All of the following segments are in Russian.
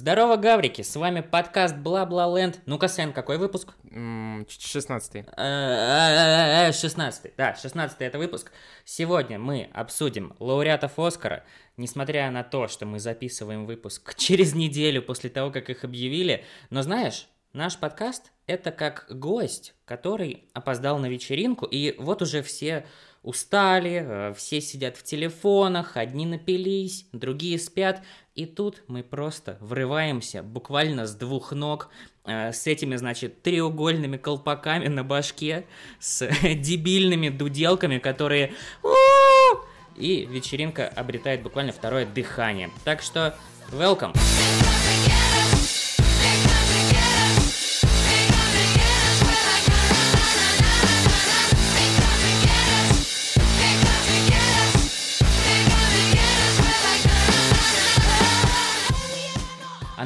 Здорово, гаврики, с вами подкаст Бла-Бла-Ленд. Ну-ка, Сен, какой выпуск? М, ч- 16 Э, 16 да, 16 это выпуск. Сегодня мы обсудим лауреатов Оскара. Несмотря на то, что мы записываем выпуск через неделю после того, как их объявили. Но знаешь, наш подкаст — это как гость, который опоздал на вечеринку, и вот уже все устали, э, все сидят в телефонах, одни напились, другие спят, и тут мы просто врываемся буквально с двух ног, э, с этими, значит, треугольными колпаками на башке, с дебильными дуделками, которые... И вечеринка обретает буквально второе дыхание. Так что, welcome!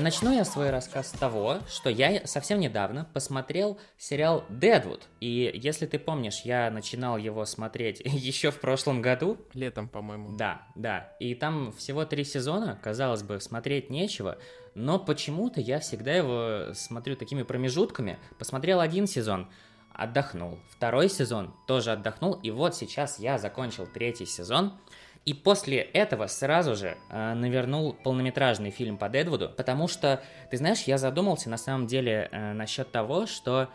Начну я свой рассказ с того, что я совсем недавно посмотрел сериал «Дедвуд». И если ты помнишь, я начинал его смотреть еще в прошлом году. летом, по-моему. Да, да. И там всего три сезона, казалось бы, смотреть нечего, но почему-то я всегда его смотрю такими промежутками. Посмотрел один сезон, отдохнул. Второй сезон тоже отдохнул. И вот сейчас я закончил третий сезон. И после этого сразу же э, навернул полнометражный фильм по Дедвуду, потому что, ты знаешь, я задумался на самом деле э, насчет того, что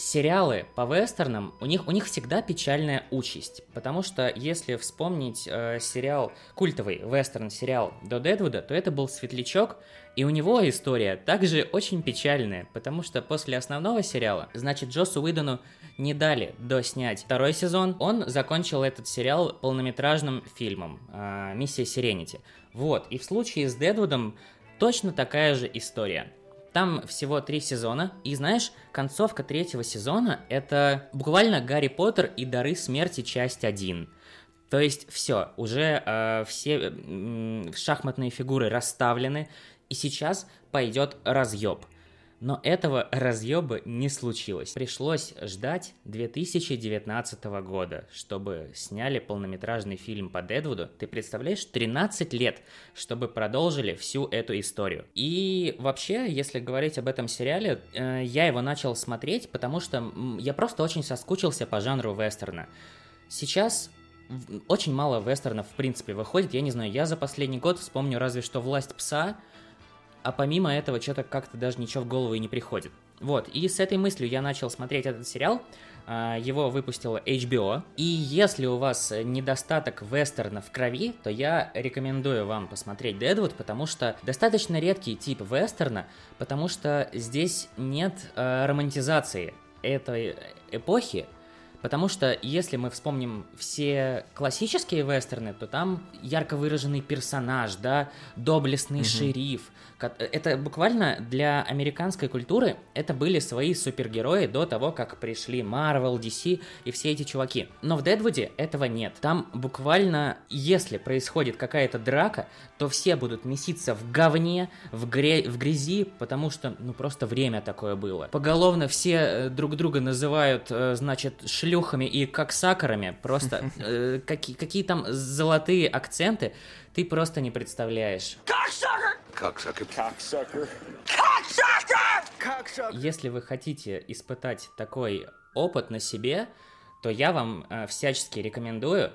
сериалы по вестернам, у них, у них всегда печальная участь, потому что если вспомнить э, сериал, культовый вестерн-сериал до Дедвуда, то это был Светлячок, и у него история также очень печальная, потому что после основного сериала, значит, Джосу Уидону не дали доснять второй сезон, он закончил этот сериал полнометражным фильмом э, «Миссия Сиренити». Вот, и в случае с Дедвудом точно такая же история. Там всего три сезона, и знаешь, концовка третьего сезона это буквально Гарри Поттер и Дары Смерти часть 1. То есть все, уже э, все м, шахматные фигуры расставлены, и сейчас пойдет разъеб. Но этого разъеба не случилось. Пришлось ждать 2019 года, чтобы сняли полнометражный фильм по Дедвуду. Ты представляешь, 13 лет, чтобы продолжили всю эту историю. И вообще, если говорить об этом сериале, э, я его начал смотреть, потому что я просто очень соскучился по жанру вестерна. Сейчас очень мало вестернов в принципе выходит. Я не знаю, я за последний год вспомню разве что «Власть пса», а помимо этого что-то как-то даже ничего в голову и не приходит. Вот, и с этой мыслью я начал смотреть этот сериал, а, его выпустила HBO, и если у вас недостаток вестерна в крови, то я рекомендую вам посмотреть Дедвуд, потому что достаточно редкий тип вестерна, потому что здесь нет э, романтизации этой эпохи, Потому что если мы вспомним все классические вестерны, то там ярко выраженный персонаж, да, доблестный шериф. Ко- Это буквально для американской культуры это были свои супергерои до того, как пришли Marvel, DC и все эти чуваки. Но в Дедвуде этого нет. Там буквально, если происходит какая-то драка, то все будут меситься в говне, в, гре- в грязи, потому что, ну, просто время такое было. Поголовно все э, друг друга называют, э, значит, шлюхами и коксакорами. Просто э, какие, какие там золотые акценты, ты просто не представляешь. Если вы хотите испытать такой опыт на себе, то я вам э, всячески рекомендую.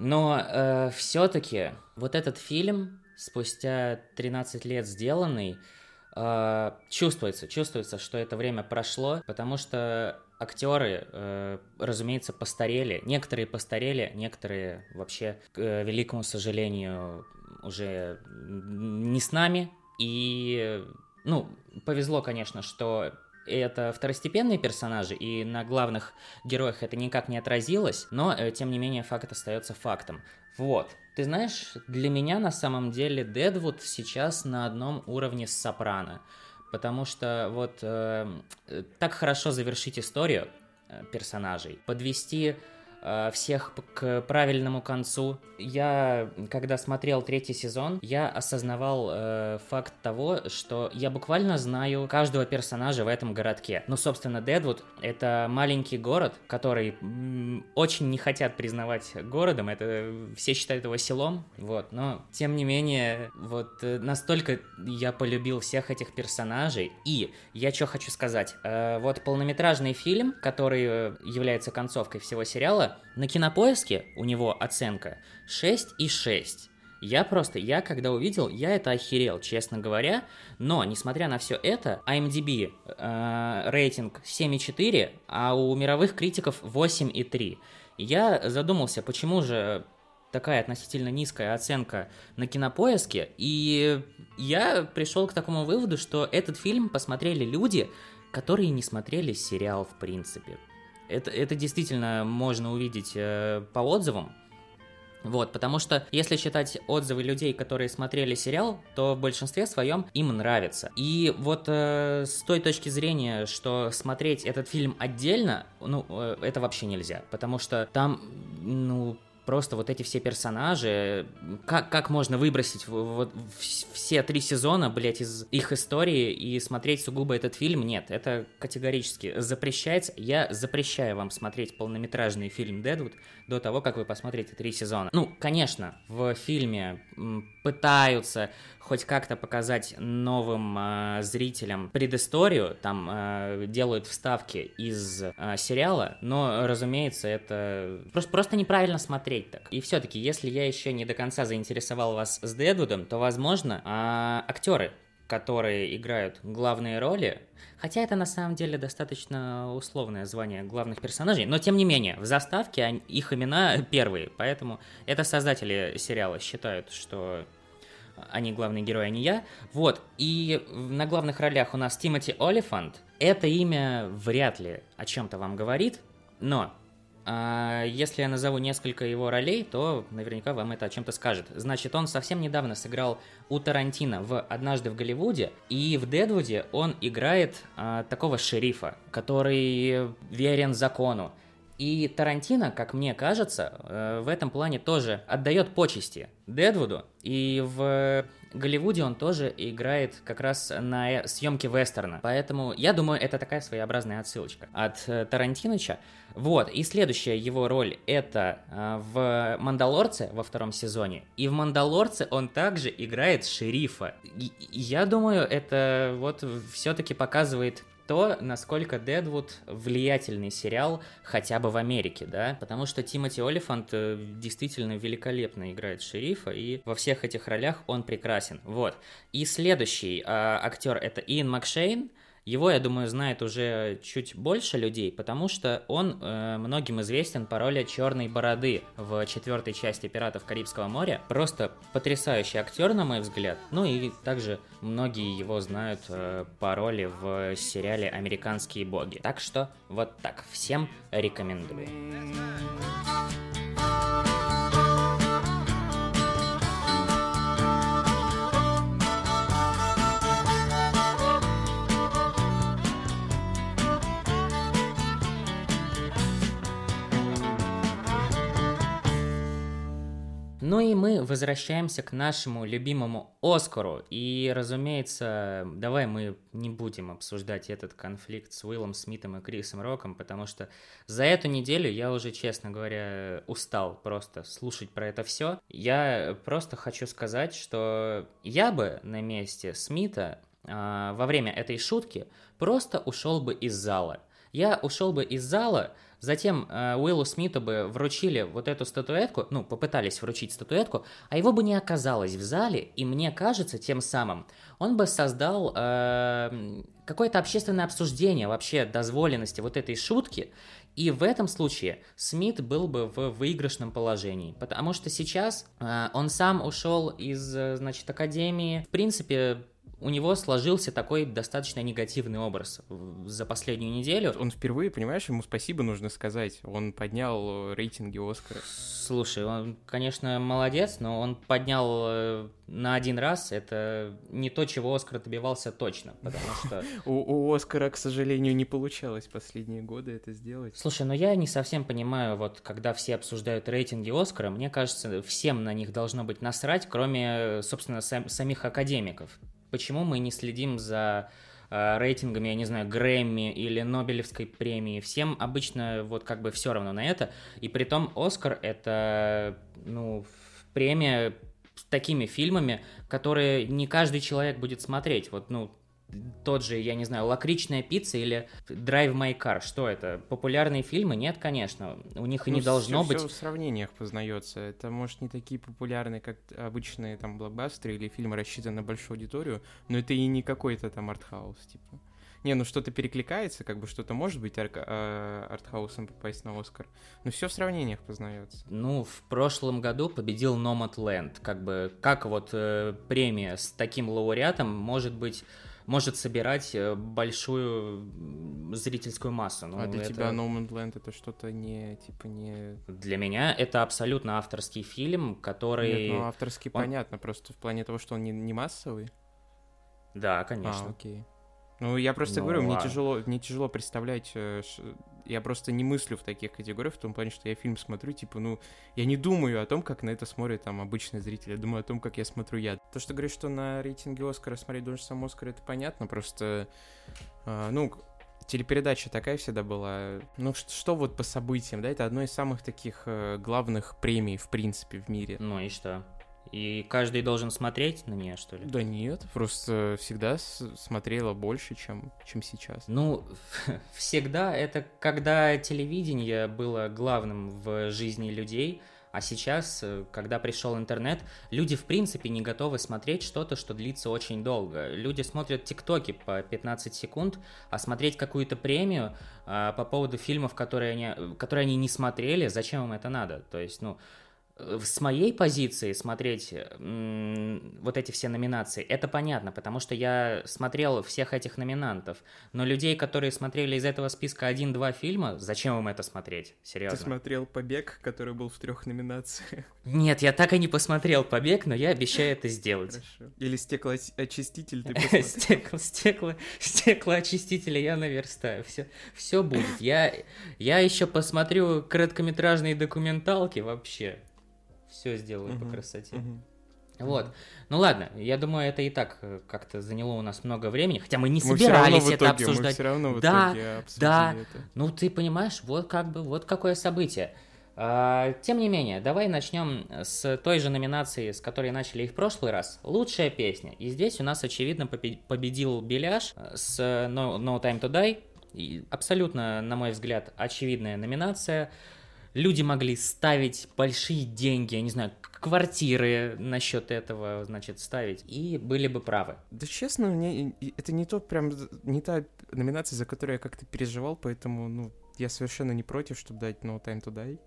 Но все-таки вот этот фильм, спустя 13 лет сделанный, э, чувствуется, чувствуется, что это время прошло, потому что актеры, э, разумеется, постарели. Некоторые постарели, некоторые вообще, к э, великому сожалению, уже не с нами. И, ну, повезло, конечно, что это второстепенные персонажи, и на главных героях это никак не отразилось, но, э, тем не менее, факт остается фактом. Вот. Ты знаешь, для меня на самом деле Дедвуд сейчас на одном уровне с Сопрано. Потому что вот э, так хорошо завершить историю э, персонажей, подвести всех к правильному концу. Я, когда смотрел третий сезон, я осознавал э, факт того, что я буквально знаю каждого персонажа в этом городке. Ну, собственно, Дедвуд — это маленький город, который м, очень не хотят признавать городом, это все считают его селом, вот, но, тем не менее, вот, э, настолько я полюбил всех этих персонажей, и я что хочу сказать, э, вот полнометражный фильм, который э, является концовкой всего сериала, на кинопоиске у него оценка 6,6. Я просто, я когда увидел, я это охерел, честно говоря. Но, несмотря на все это, IMDb э, рейтинг 7,4, а у мировых критиков 8,3. Я задумался, почему же такая относительно низкая оценка на кинопоиске, и я пришел к такому выводу, что этот фильм посмотрели люди, которые не смотрели сериал в принципе. Это, это действительно можно увидеть э, по отзывам. Вот, потому что если считать отзывы людей, которые смотрели сериал, то в большинстве своем им нравится. И вот э, с той точки зрения, что смотреть этот фильм отдельно, ну, э, это вообще нельзя, потому что там, ну, просто вот эти все персонажи, как, как можно выбросить вот все три сезона, блять, из их истории и смотреть сугубо этот фильм? Нет, это категорически запрещается. Я запрещаю вам смотреть полнометражный фильм «Дедвуд» до того, как вы посмотрите три сезона. Ну, конечно, в фильме пытаются хоть как-то показать новым э, зрителям предысторию, там э, делают вставки из э, сериала, но, разумеется, это просто, просто неправильно смотреть так. И все-таки, если я еще не до конца заинтересовал вас с Дедвудом, то, возможно, э, актеры которые играют главные роли, хотя это на самом деле достаточно условное звание главных персонажей, но тем не менее, в заставке их имена первые, поэтому это создатели сериала считают, что они главные герои, а не я. Вот, и на главных ролях у нас Тимоти Олифант. Это имя вряд ли о чем-то вам говорит, но а если я назову несколько его ролей, то наверняка вам это о чем-то скажет. Значит, он совсем недавно сыграл у Тарантино в «Однажды в Голливуде», и в «Дедвуде» он играет а, такого шерифа, который верен закону. И Тарантино, как мне кажется, э, в этом плане тоже отдает почести Дедвуду. И в Голливуде он тоже играет как раз на съемке вестерна. Поэтому я думаю, это такая своеобразная отсылочка от э, Тарантиныча. Вот, и следующая его роль это э, в «Мандалорце» во втором сезоне. И в «Мандалорце» он также играет шерифа. И я думаю, это вот все-таки показывает то, насколько Дедвуд влиятельный сериал хотя бы в Америке, да, потому что Тимоти Олифант э, действительно великолепно играет шерифа, и во всех этих ролях он прекрасен, вот. И следующий э, актер это Иэн Макшейн, его, я думаю, знает уже чуть больше людей, потому что он э, многим известен по роли Черной Бороды в четвертой части Пиратов Карибского моря. Просто потрясающий актер, на мой взгляд. Ну и также многие его знают э, по роли в сериале Американские боги. Так что вот так. Всем рекомендую. Ну и мы возвращаемся к нашему любимому Оскару. И, разумеется, давай мы не будем обсуждать этот конфликт с Уиллом Смитом и Крисом Роком, потому что за эту неделю я уже, честно говоря, устал просто слушать про это все. Я просто хочу сказать, что я бы на месте Смита э, во время этой шутки просто ушел бы из зала. Я ушел бы из зала, Затем э, Уиллу Смиту бы вручили вот эту статуэтку, ну, попытались вручить статуэтку, а его бы не оказалось в зале, и мне кажется, тем самым он бы создал э, какое-то общественное обсуждение вообще дозволенности вот этой шутки, и в этом случае Смит был бы в выигрышном положении, потому что сейчас э, он сам ушел из, э, значит, академии. В принципе, у него сложился такой достаточно негативный образ за последнюю неделю. Он впервые, понимаешь, ему спасибо нужно сказать. Он поднял рейтинги Оскара. Слушай, он, конечно, молодец, но он поднял э, на один раз. Это не то, чего Оскар добивался точно, потому что... У, Оскара, к сожалению, не получалось последние годы это сделать. Слушай, но я не совсем понимаю, вот когда все обсуждают рейтинги Оскара, мне кажется, всем на них должно быть насрать, кроме, собственно, сам, самих академиков. Почему мы не следим за э, рейтингами, я не знаю, Грэмми или Нобелевской премии? Всем обычно вот как бы все равно на это. И при том Оскар — это, ну, премия с такими фильмами, которые не каждый человек будет смотреть. Вот, ну, тот же, я не знаю, «Лакричная пицца» или «Drive My Car». Что это? Популярные фильмы? Нет, конечно. У них и ну, не должно все, быть... Все в сравнениях познается. Это, может, не такие популярные, как обычные там блокбастеры или фильмы, рассчитанные на большую аудиторию, но это и не какой-то там артхаус, типа. Не, ну что-то перекликается, как бы что-то может быть ар- а, артхаусом попасть на Оскар. Но все в сравнениях познается. Ну, в прошлом году победил Nomadland. Как бы, как вот э, премия с таким лауреатом может быть может собирать э, большую зрительскую массу. Ну, а для это... тебя No Man's Land это что-то не, типа, не... Для меня это абсолютно авторский фильм, который... Нет, ну авторский он... понятно, просто в плане того, что он не, не массовый. Да, конечно. А, окей. Ну, я просто ну, говорю, мне тяжело, мне тяжело представлять, э, я просто не мыслю в таких категориях, в том плане, что я фильм смотрю, типа, ну, я не думаю о том, как на это смотрит там обычный зритель, я думаю о том, как я смотрю я. То, что говоришь, что на рейтинге Оскара смотреть должен сам Оскар, это понятно, просто, э, ну, телепередача такая всегда была. Ну, что, что вот по событиям, да, это одно из самых таких э, главных премий, в принципе, в мире. Ну и что? И каждый должен смотреть на нее, что ли? Да нет, просто всегда смотрела больше, чем, чем сейчас. Ну, всегда это когда телевидение было главным в жизни людей, а сейчас, э, когда пришел интернет, люди в принципе не готовы смотреть что-то, что длится очень долго. Люди смотрят тиктоки по 15 секунд, а смотреть какую-то премию а, по поводу фильмов, которые они, которые они не смотрели, зачем им это надо? То есть, ну, с моей позиции смотреть вот эти все номинации, это понятно, потому что я смотрел всех этих номинантов. Но людей, которые смотрели из этого списка один-два фильма, зачем им это смотреть? Серьезно. Ты смотрел «Побег», который был в трех номинациях? Нет, я так и не посмотрел «Побег», но я обещаю это сделать. Хорошо. Или «Стеклоочиститель» ты посмотрел? Стекло, стекло, стеклоочистители я наверстаю. Все, все будет. Я, я еще посмотрю короткометражные документалки вообще все сделаю uh-huh. по красоте. Uh-huh. Вот. Ну ладно, я думаю, это и так э, как-то заняло у нас много времени, хотя мы не мы собирались это итоге, обсуждать. Мы все равно в да, итоге да. Это. Ну ты понимаешь, вот как бы, вот какое событие. А, тем не менее, давай начнем с той же номинации, с которой начали и в прошлый раз. Лучшая песня. И здесь у нас, очевидно, победил Беляш с No, no Time to Die. И абсолютно, на мой взгляд, очевидная номинация люди могли ставить большие деньги, я не знаю, квартиры насчет этого, значит, ставить, и были бы правы. Да честно, мне это не то прям, не та номинация, за которую я как-то переживал, поэтому, ну, я совершенно не против, чтобы дать No Time to Die.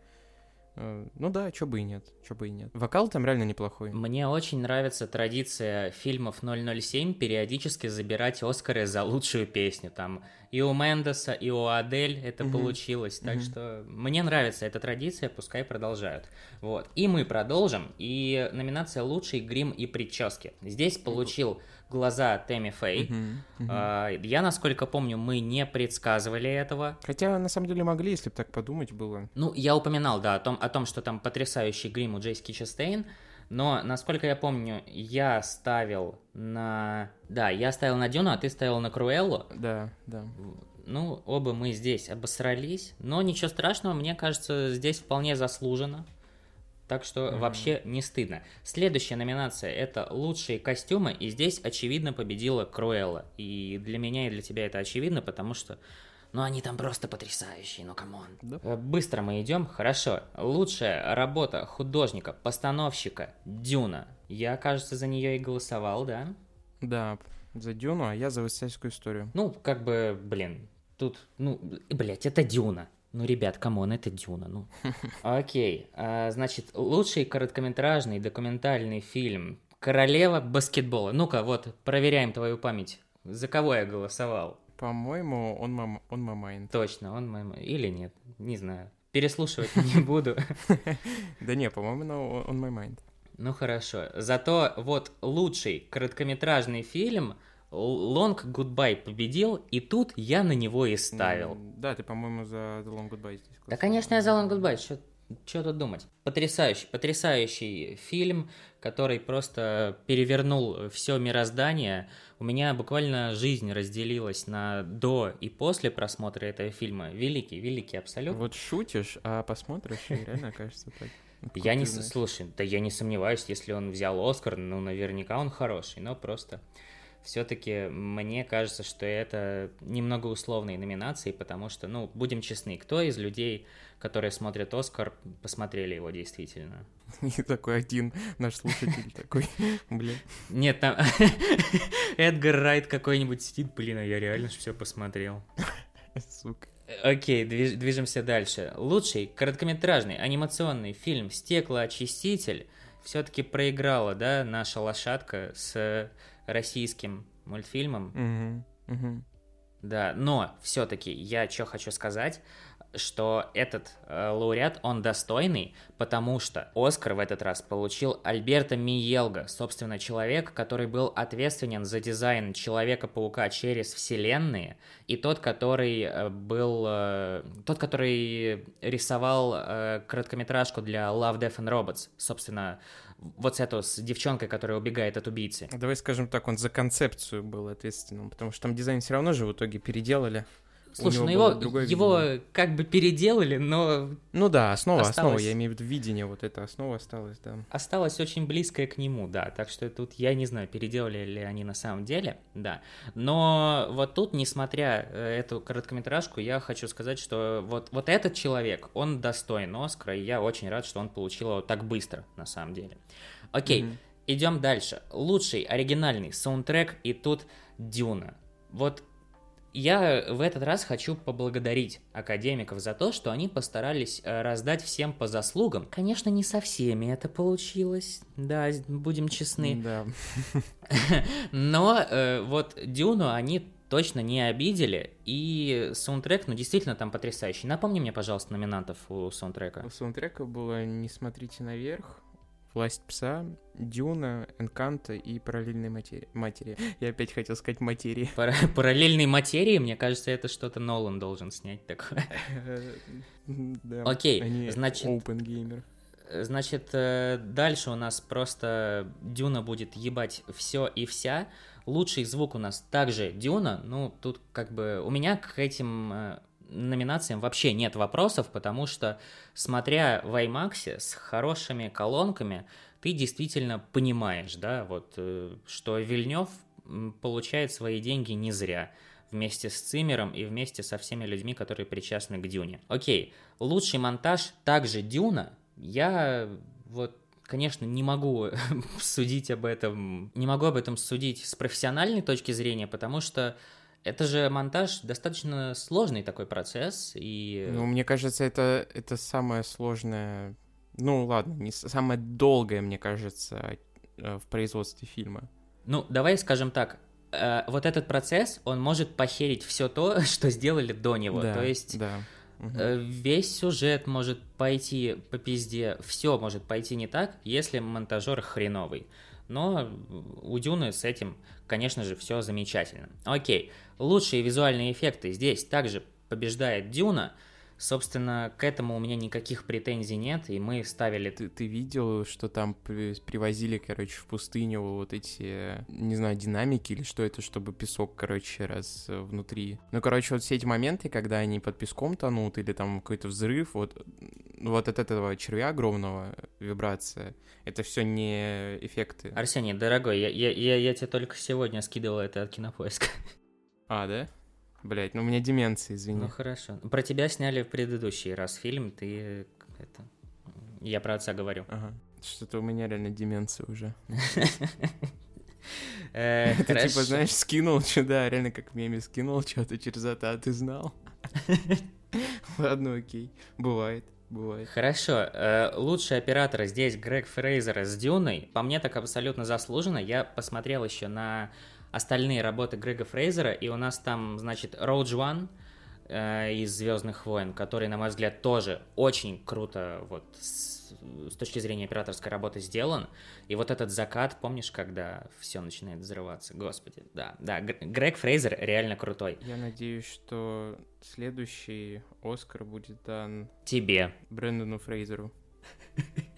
Э, ну да, чё бы и нет, чё бы и нет. Вокал там реально неплохой. Мне очень нравится традиция фильмов 007 периодически забирать Оскары за лучшую песню. Там и у Мендеса, и у Адель это угу. получилось. Так угу. что мне нравится эта традиция, пускай продолжают. Вот. И мы продолжим. И номинация «Лучший грим и прически». Здесь получил глаза Тэмми Фэй. Uh-huh, uh-huh. Я, насколько помню, мы не предсказывали этого. Хотя, на самом деле, могли, если бы так подумать было. Ну, я упоминал, да, о том, о том что там потрясающий грим у Джейски Честейн. Но, насколько я помню, я ставил на... Да, я ставил на Дюну, а ты ставил на Круэллу. Да, да. Ну, оба мы здесь обосрались. Но ничего страшного, мне кажется, здесь вполне заслуженно. Так что mm-hmm. вообще не стыдно. Следующая номинация это лучшие костюмы, и здесь очевидно победила Круэлла. И для меня и для тебя это очевидно, потому что ну они там просто потрясающие, ну come on. Да. Э, быстро мы идем, хорошо. Лучшая работа художника, постановщика Дюна. Я, кажется, за нее и голосовал, да? Да, за Дюну, а я за Вестсайдскую историю. Ну, как бы, блин, тут, ну, блядь, это Дюна. Ну, ребят, come on, это Дюна, ну. Окей, а, значит, лучший короткометражный документальный фильм Королева баскетбола. Ну-ка, вот, проверяем твою память. За кого я голосовал? По-моему, он, мам... On My Mind. Точно, он мамайн. Или нет, не знаю. Переслушивать не буду. Да не, по-моему, On My Mind. Ну хорошо. Зато вот лучший короткометражный фильм Long Goodbye победил, и тут я на него и ставил. Да, ты, по-моему, за The Long Goodbye здесь. Да, конечно, я за Long Goodbye. Что тут думать? Потрясающий, потрясающий фильм, который просто перевернул все мироздание. У меня буквально жизнь разделилась на до и после просмотра этого фильма. Великий, великий абсолютно. Вот шутишь, а посмотришь, и реально окажется так. Я не... Слушай, да я не сомневаюсь, если он взял Оскар, ну, наверняка он хороший, но просто все-таки мне кажется, что это немного условные номинации, потому что, ну, будем честны, кто из людей, которые смотрят Оскар, посмотрели его действительно? И такой один наш слушатель такой, блин. Нет, там Эдгар Райт какой-нибудь сидит, блин, а я реально все посмотрел. Сука. Окей, движ, движемся дальше. Лучший короткометражный анимационный фильм «Стеклоочиститель» все-таки проиграла, да, наша лошадка с российским мультфильмом. Угу, угу. Да, но все-таки я что хочу сказать что этот э, лауреат, он достойный, потому что Оскар в этот раз получил Альберто Миелго, собственно, человек, который был ответственен за дизайн Человека-паука через вселенные, и тот, который э, был... Э, тот, который рисовал э, короткометражку для Love, Death and Robots, собственно, вот с эту, с девчонкой, которая убегает от убийцы. Давай скажем так, он за концепцию был ответственным, потому что там дизайн все равно же в итоге переделали. Слушай, ну его, его как бы переделали, но... Ну да, основа, осталось... основа, я имею в виду видение, вот эта основа осталась, да. Осталась очень близкая к нему, да, так что тут я не знаю, переделали ли они на самом деле, да. Но вот тут, несмотря э, эту короткометражку, я хочу сказать, что вот, вот этот человек, он достоин Оскара, и я очень рад, что он получил его так быстро, на самом деле. Окей, mm-hmm. идем дальше. Лучший оригинальный саундтрек, и тут Дюна. Вот я в этот раз хочу поблагодарить академиков за то, что они постарались э, раздать всем по заслугам. Конечно, не со всеми это получилось, да, будем честны. Да. Но э, вот Дюну они точно не обидели, и саундтрек, ну, действительно там потрясающий. Напомни мне, пожалуйста, номинантов у саундтрека. У саундтрека было «Не смотрите наверх», Власть пса, Дюна, Энканта и параллельной матери. матери. Я опять хотел сказать материи. Пар параллельной материи, мне кажется, это что-то Нолан должен снять такое. Окей, значит... Open gamer. Значит, э, дальше у нас просто Дюна будет ебать все и вся. Лучший звук у нас также Дюна. Ну, тут как бы у меня к этим э, номинациям вообще нет вопросов, потому что, смотря в IMAX с хорошими колонками, ты действительно понимаешь, да, вот, э, что Вильнев получает свои деньги не зря вместе с Цимером и вместе со всеми людьми, которые причастны к Дюне. Окей, лучший монтаж также Дюна. Я вот конечно, не могу судить об этом, не могу об этом судить с профессиональной точки зрения, потому что это же монтаж достаточно сложный такой процесс, и... Ну, мне кажется, это, это самое сложное... Ну, ладно, не самое долгое, мне кажется, э, в производстве фильма. Ну, давай скажем так, э, вот этот процесс, он может похерить все то, что сделали до него. Да, то есть да. Угу. Весь сюжет может пойти по пизде, все может пойти не так, если монтажер хреновый. Но у Дюны с этим, конечно же, все замечательно. Окей, лучшие визуальные эффекты здесь также побеждает Дюна – Собственно, к этому у меня никаких претензий нет, и мы ставили... Ты, ты видел, что там привозили, короче, в пустыню вот эти, не знаю, динамики или что это, чтобы песок, короче, раз э, внутри. Ну, короче, вот все эти моменты, когда они под песком тонут или там какой-то взрыв, вот, вот от этого червя огромного вибрация, это все не эффекты. Арсений, дорогой, я, я, я, я тебе только сегодня скидывал это от кинопоиска. А, да? Блять, ну у меня деменция, извини. Ну хорошо. Про тебя сняли в предыдущий раз фильм, ты это... Я про отца говорю. Ага. Что-то у меня реально деменция уже. Э, ты типа, знаешь, скинул, что да, реально как меме скинул что-то через это, а ты знал. Ладно, окей, бывает. бывает. Хорошо. Э, лучший оператор здесь Грег Фрейзер с Дюной. По мне так абсолютно заслуженно. Я посмотрел еще на остальные работы Грега Фрейзера, и у нас там, значит, Роудж One э, из Звездных войн, который, на мой взгляд, тоже очень круто вот с, с точки зрения операторской работы сделан. И вот этот закат, помнишь, когда все начинает взрываться? Господи, да, да. Грег Фрейзер реально крутой. Я надеюсь, что следующий Оскар будет дан... Тебе. Брэндону Фрейзеру.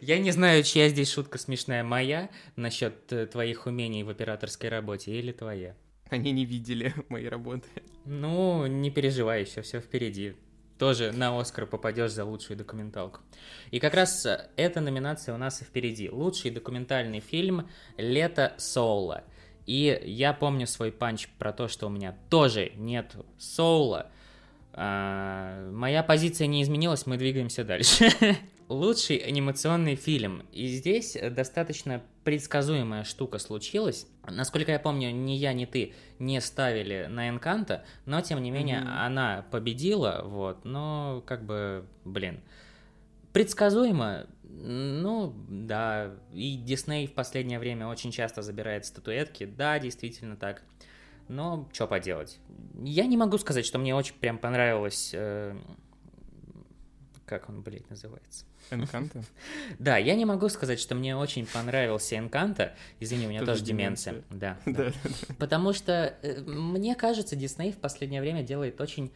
Я не знаю, чья здесь шутка смешная, моя насчет э, твоих умений в операторской работе или твоя. Они не видели моей работы. Ну, не переживай, еще все впереди. Тоже на Оскар попадешь за лучшую документалку. И как раз э, эта номинация у нас и впереди. Лучший документальный фильм «Лето Соула». И я помню свой панч про то, что у меня тоже нет Соула. А, моя позиция не изменилась, мы двигаемся дальше. лучший анимационный фильм. И здесь достаточно предсказуемая штука случилась. Насколько я помню, ни я, ни ты не ставили на Энканта, но тем не менее mm-hmm. она победила, вот, но как бы, блин, предсказуемо, ну, да, и Дисней в последнее время очень часто забирает статуэтки, да, действительно так. Но что поделать? Я не могу сказать, что мне очень прям понравилось... Э, как он, блядь, называется? Энканта? Да, я не могу сказать, что мне очень понравился Энканта. Извини, у меня тоже деменция. Да. Потому что, э, мне кажется, Дисней в последнее время делает очень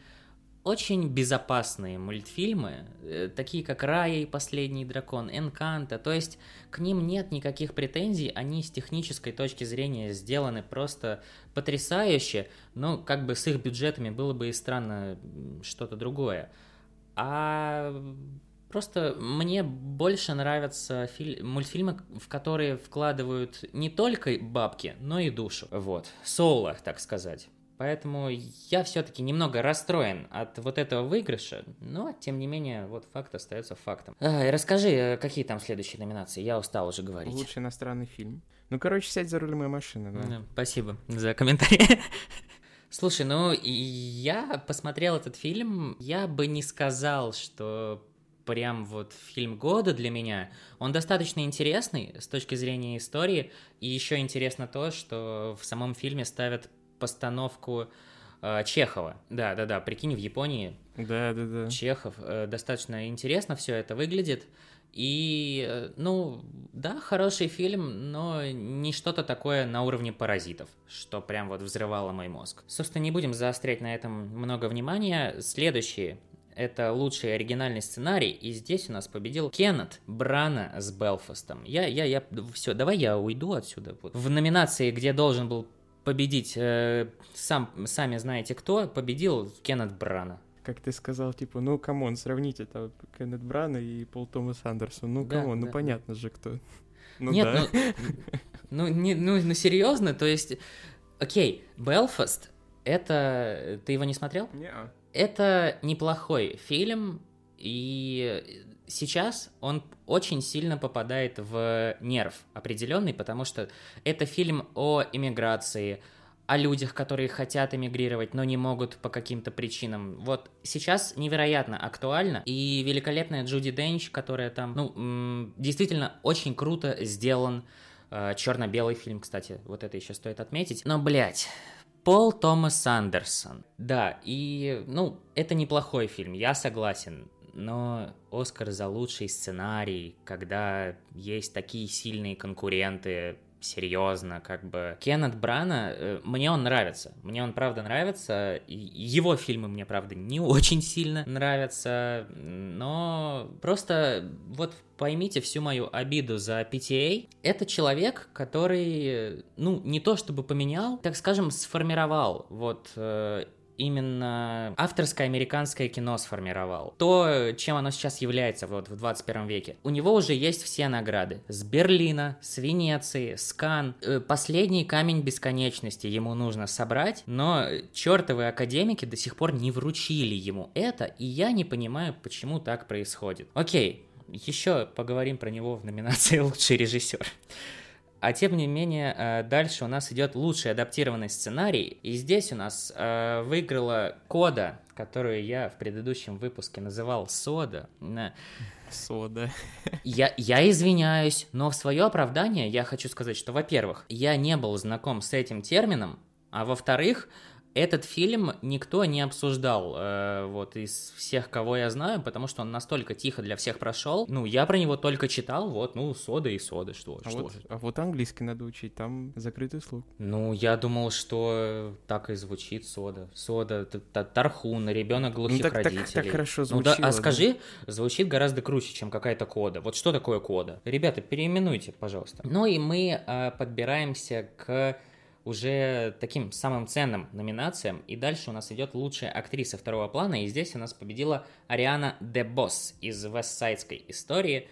очень безопасные мультфильмы, э, такие как Рая и Последний Дракон, Энканта, то есть к ним нет никаких претензий, они с технической точки зрения сделаны просто потрясающе, но как бы с их бюджетами было бы и странно что-то другое. А Просто мне больше нравятся филь... мультфильмы, в которые вкладывают не только бабки, но и душу. Вот. Соло, так сказать. Поэтому я все-таки немного расстроен от вот этого выигрыша, но, тем не менее, вот факт остается фактом. А, расскажи, э, какие там следующие номинации? Я устал уже говорить. Лучший иностранный фильм. Ну, короче, сядь за руль моей машины, да? да спасибо за комментарий. Слушай, ну, я посмотрел этот фильм, я бы не сказал, что прям вот фильм года для меня. Он достаточно интересный с точки зрения истории, и еще интересно то, что в самом фильме ставят постановку э, Чехова. Да, да, да, прикинь, в Японии. Да, да, да. Чехов. Э, достаточно интересно все это выглядит. И, э, ну, да, хороший фильм, но не что-то такое на уровне паразитов, что прям вот взрывало мой мозг. Собственно, не будем заострять на этом много внимания. Следующие это лучший оригинальный сценарий, и здесь у нас победил Кеннет Брана с Белфастом. Я, я, я, все, давай я уйду отсюда. В номинации, где должен был победить э, сам, сами знаете кто, победил Кеннет Брана. Как ты сказал, типа, ну, come on, сравните это Кеннет Брана и Пол Томас Андерсон. Ну, да, come on, ну, да, ну, понятно да. же, кто. Ну, Нет, да. ну, ну, не, ну, ну, серьезно, то есть, окей, Белфаст, это... Ты его не смотрел? Нет. Это неплохой фильм, и сейчас он очень сильно попадает в нерв определенный, потому что это фильм о иммиграции, о людях, которые хотят эмигрировать, но не могут по каким-то причинам. Вот сейчас невероятно актуально, и великолепная Джуди Денч, которая там, ну, действительно очень круто сделан, э, черно-белый фильм, кстати, вот это еще стоит отметить. Но, блядь, Пол Томас Андерсон. Да, и, ну, это неплохой фильм, я согласен. Но Оскар за лучший сценарий, когда есть такие сильные конкуренты, серьезно, как бы. Кеннет Брана, э, мне он нравится. Мне он правда нравится. Его фильмы мне, правда, не очень сильно нравятся. Но просто вот поймите всю мою обиду за PTA. Это человек, который, ну, не то чтобы поменял, так скажем, сформировал вот э, именно авторское американское кино сформировал. То, чем оно сейчас является вот в 21 веке. У него уже есть все награды. С Берлина, с Венеции, с Кан. Э, последний камень бесконечности ему нужно собрать, но чертовы академики до сих пор не вручили ему это, и я не понимаю, почему так происходит. Окей, еще поговорим про него в номинации «Лучший режиссер». А тем не менее, э, дальше у нас идет лучший адаптированный сценарий. И здесь у нас э, выиграла Кода, которую я в предыдущем выпуске называл сода. Сода. Я, я извиняюсь, но в свое оправдание я хочу сказать, что, во-первых, я не был знаком с этим термином, а во-вторых, этот фильм никто не обсуждал, э, вот, из всех, кого я знаю, потому что он настолько тихо для всех прошел. Ну, я про него только читал, вот, ну, сода и сода, что, а что вот, А вот английский надо учить, там закрытый слух. Ну, я думал, что так и звучит сода. Сода, тархун, ребенок глухих ну, так, родителей. Так, так хорошо звучит. Ну, да, а скажи, да? звучит гораздо круче, чем какая-то кода. Вот что такое кода? Ребята, переименуйте, пожалуйста. Ну и мы э, подбираемся к уже таким самым ценным номинациям. И дальше у нас идет лучшая актриса второго плана. И здесь у нас победила Ариана Дебос из Вестсайдской истории.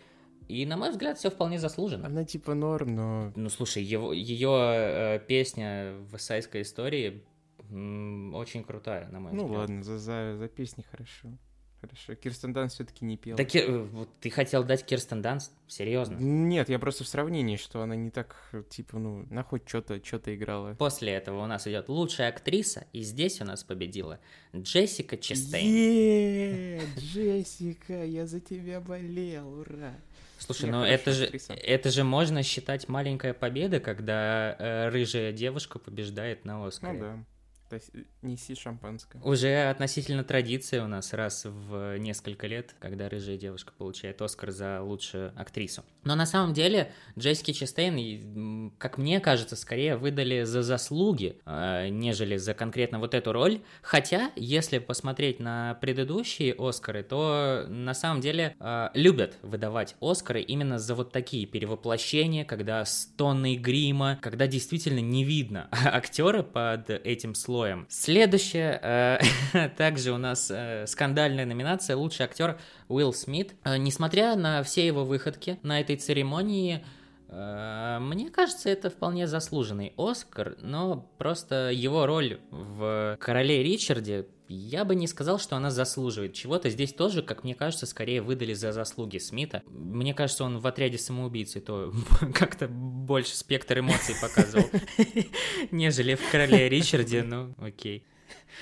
И, на мой взгляд, все вполне заслуженно. Она типа норм, но... Ну, слушай, его, ее э, песня в Вестсайдской истории очень крутая, на мой ну, взгляд. Ну ладно, за, за, за песни хорошо. Хорошо. Кирстен Данст все-таки не пела. Да, Кир... вот ты хотел дать Кирстен Данст? Серьезно? Нет, я просто в сравнении, что она не так, типа, ну, на хоть что-то что играла. После этого у нас идет лучшая актриса, и здесь у нас победила Джессика Честейн. Еее, Джессика, я за тебя болел, ура! Слушай, ну это же, это же можно считать маленькая победа, когда э, рыжая девушка побеждает на Оскаре. Ну да. То есть неси шампанское. Уже относительно традиции у нас раз в несколько лет, когда рыжая девушка получает Оскар за лучшую актрису. Но на самом деле Джессики Честейн, как мне кажется, скорее выдали за заслуги, э, нежели за конкретно вот эту роль. Хотя, если посмотреть на предыдущие Оскары, то на самом деле э, любят выдавать Оскары именно за вот такие перевоплощения, когда с тонной грима, когда действительно не видно актера под этим слоем слоем. Следующее, э, также у нас э, скандальная номинация «Лучший актер Уилл Смит». Э, несмотря на все его выходки на этой церемонии, э, мне кажется, это вполне заслуженный Оскар, но просто его роль в «Короле Ричарде» я бы не сказал, что она заслуживает чего-то. Здесь тоже, как мне кажется, скорее выдали за заслуги Смита. Мне кажется, он в отряде самоубийцы то как-то больше спектр эмоций показывал, нежели в Короле Ричарде, ну окей.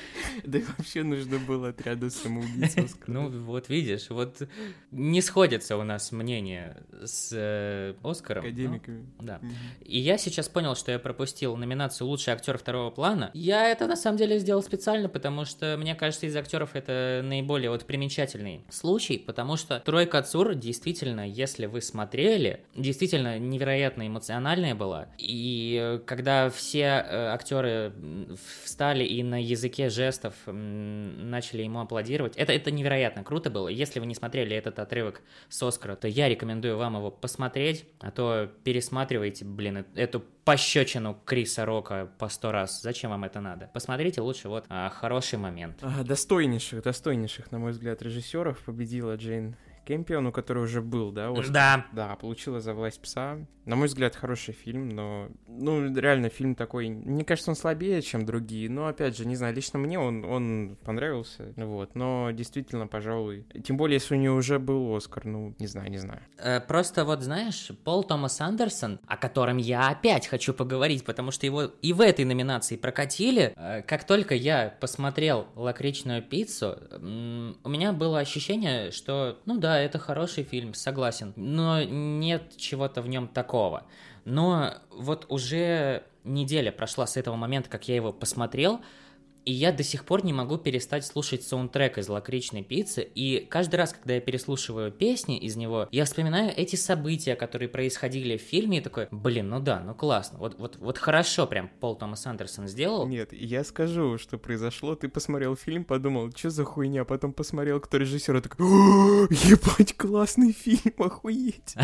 Да вообще нужно было отряду самоубийц Ну, вот видишь, вот не сходятся у нас мнения с э, Оскаром. Академиками. Да. И я сейчас понял, что я пропустил номинацию «Лучший актер второго плана». Я это на самом деле сделал специально, потому что, мне кажется, из актеров это наиболее вот примечательный случай, потому что «Тройка Цур» действительно, если вы смотрели, действительно невероятно эмоциональная была. И когда все э, актеры встали и на языке жестов начали ему аплодировать. Это, это невероятно круто было. Если вы не смотрели этот отрывок с Оскара, то я рекомендую вам его посмотреть, а то пересматривайте, блин, эту пощечину Криса Рока по сто раз. Зачем вам это надо? Посмотрите лучше вот а, хороший момент. А, достойнейших, достойнейших, на мой взгляд, режиссеров победила Джейн Кэмпион, который уже был, да? Оскар? Да. Да, получила «За власть пса». На мой взгляд, хороший фильм, но... Ну, реально, фильм такой... Мне кажется, он слабее, чем другие, но, опять же, не знаю, лично мне он, он понравился, вот, но действительно, пожалуй... Тем более, если у нее уже был Оскар, ну, не знаю, не знаю. Э, просто вот, знаешь, Пол Томас Андерсон, о котором я опять хочу поговорить, потому что его и в этой номинации прокатили, э, как только я посмотрел «Лакричную пиццу», у меня было ощущение, что, ну да, это хороший фильм, согласен, но нет чего-то в нем такого. Но вот уже неделя прошла с этого момента, как я его посмотрел, и я до сих пор не могу перестать слушать саундтрек из «Лакричной пиццы», и каждый раз, когда я переслушиваю песни из него, я вспоминаю эти события, которые происходили в фильме, и такой, блин, ну да, ну классно, вот, вот, вот хорошо прям Пол Томас Андерсон сделал. Нет, я скажу, что произошло, ты посмотрел фильм, подумал, что за хуйня, а потом посмотрел, кто режиссер, и такой, ебать, классный фильм, охуеть.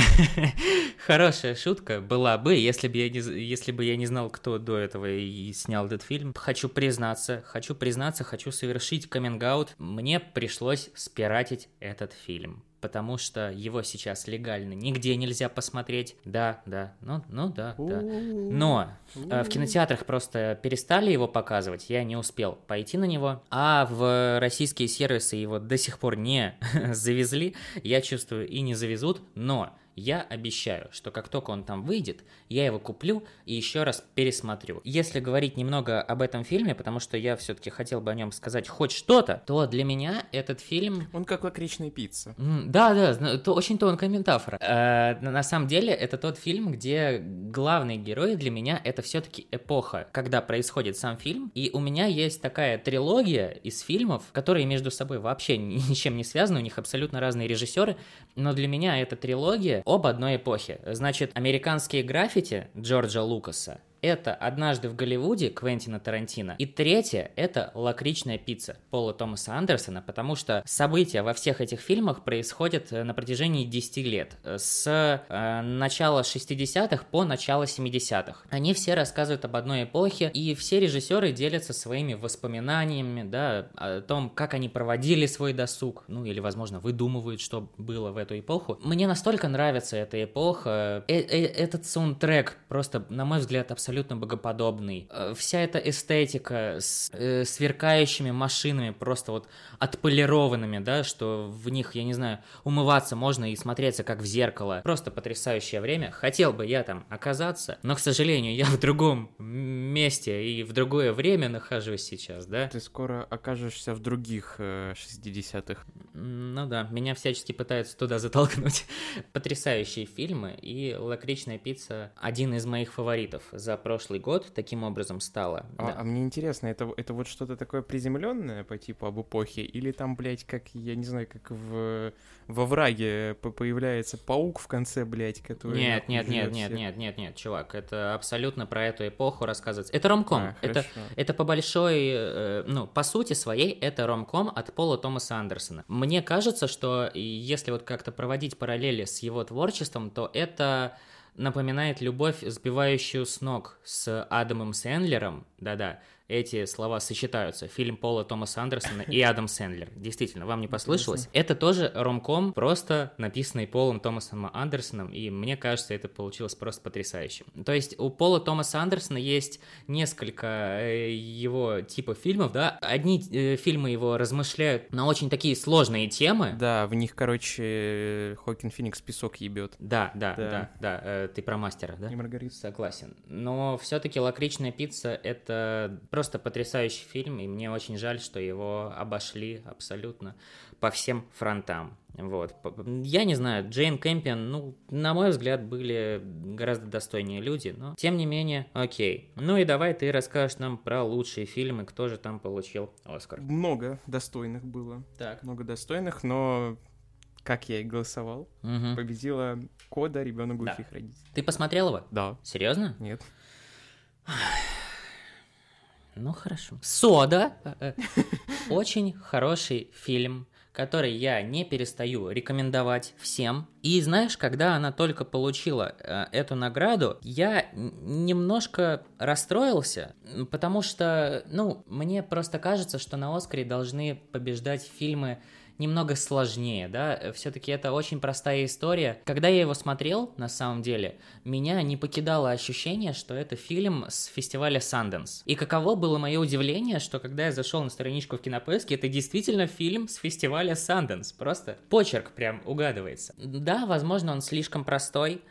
Хорошая шутка была бы, если бы я не, если бы я не знал, кто до этого и снял этот фильм. Хочу признаться, хочу признаться, хочу совершить каминг-аут. Мне пришлось спиратить этот фильм потому что его сейчас легально нигде нельзя посмотреть. Да, да, ну, ну да, да. Но э, в кинотеатрах просто перестали его показывать, я не успел пойти на него, а в российские сервисы его до сих пор не завезли, я чувствую и не завезут, но я обещаю, что как только он там выйдет, я его куплю и еще раз пересмотрю. Если говорить немного об этом фильме, потому что я все-таки хотел бы о нем сказать хоть что-то, то для меня этот фильм... Он как лакричная пицца. Да, да, это очень тонкая метафора. Э, на самом деле, это тот фильм, где главный герой для меня это все-таки эпоха, когда происходит сам фильм, и у меня есть такая трилогия из фильмов, которые между собой вообще ничем не связаны, у них абсолютно разные режиссеры, но для меня эта трилогия об одной эпохе. Значит, американские граффити Джорджа Лукаса это «Однажды в Голливуде» Квентина Тарантино. И третье — это «Лакричная пицца» Пола Томаса Андерсона, потому что события во всех этих фильмах происходят э, на протяжении 10 лет. С э, начала 60-х по начало 70-х. Они все рассказывают об одной эпохе, и все режиссеры делятся своими воспоминаниями, да, о том, как они проводили свой досуг, ну или, возможно, выдумывают, что было в эту эпоху. Мне настолько нравится эта эпоха. Э -э Этот саундтрек просто, на мой взгляд, абсолютно абсолютно богоподобный. Э, вся эта эстетика с э, сверкающими машинами, просто вот отполированными, да, что в них, я не знаю, умываться можно и смотреться как в зеркало. Просто потрясающее время. Хотел бы я там оказаться, но, к сожалению, я в другом месте и в другое время нахожусь сейчас, да. Ты скоро окажешься в других э, 60-х. Ну да, меня всячески пытаются туда затолкнуть. Потрясающие фильмы, и «Лакричная пицца» один из моих фаворитов за прошлый год таким образом стало. А, да. а мне интересно, это, это вот что-то такое приземленное по типу об эпохе, или там, блядь, как, я не знаю, как в, во враге появляется паук в конце, блядь, который... Нет, нет, нет, нет, нет, нет, нет, чувак, это абсолютно про эту эпоху рассказывается. Это ромком, а, это, это по большой, э, ну, по сути своей, это ромком от Пола Томаса Андерсона. Мне кажется, что если вот как-то проводить параллели с его творчеством, то это напоминает любовь, сбивающую с ног с Адамом Сэндлером, да-да, эти слова сочетаются. Фильм Пола Томаса Андерсона и Адам Сэндлер. Действительно, вам не послышалось? Это тоже ромком, просто написанный Полом Томасом Андерсоном, и мне кажется, это получилось просто потрясающе. То есть у Пола Томаса Андерсона есть несколько э, его типов фильмов, да, одни э, фильмы его размышляют на очень такие сложные темы. Да, в них, короче, Хокин Феникс песок ебет. Да, да, да, да, да, э, ты про мастера, да? И Маргарита. Согласен. Но все-таки лакричная пицца это просто потрясающий фильм, и мне очень жаль, что его обошли абсолютно по всем фронтам. Вот. Я не знаю, Джейн Кэмпион, ну, на мой взгляд, были гораздо достойнее люди, но тем не менее, окей. Ну и давай ты расскажешь нам про лучшие фильмы, кто же там получил Оскар. Много достойных было. Так. Много достойных, но как я и голосовал, угу. победила Кода «Ребенок глухих да. родителей». Ты посмотрел его? Да. Серьезно? Нет. Ну хорошо. Сода. Очень хороший фильм, который я не перестаю рекомендовать всем. И знаешь, когда она только получила э, эту награду, я немножко расстроился, потому что, ну, мне просто кажется, что на Оскаре должны побеждать фильмы немного сложнее, да, все-таки это очень простая история. Когда я его смотрел, на самом деле, меня не покидало ощущение, что это фильм с фестиваля Sundance. И каково было мое удивление, что когда я зашел на страничку в Кинопоиске, это действительно фильм с фестиваля Sundance, просто почерк прям угадывается. Да, возможно, он слишком простой,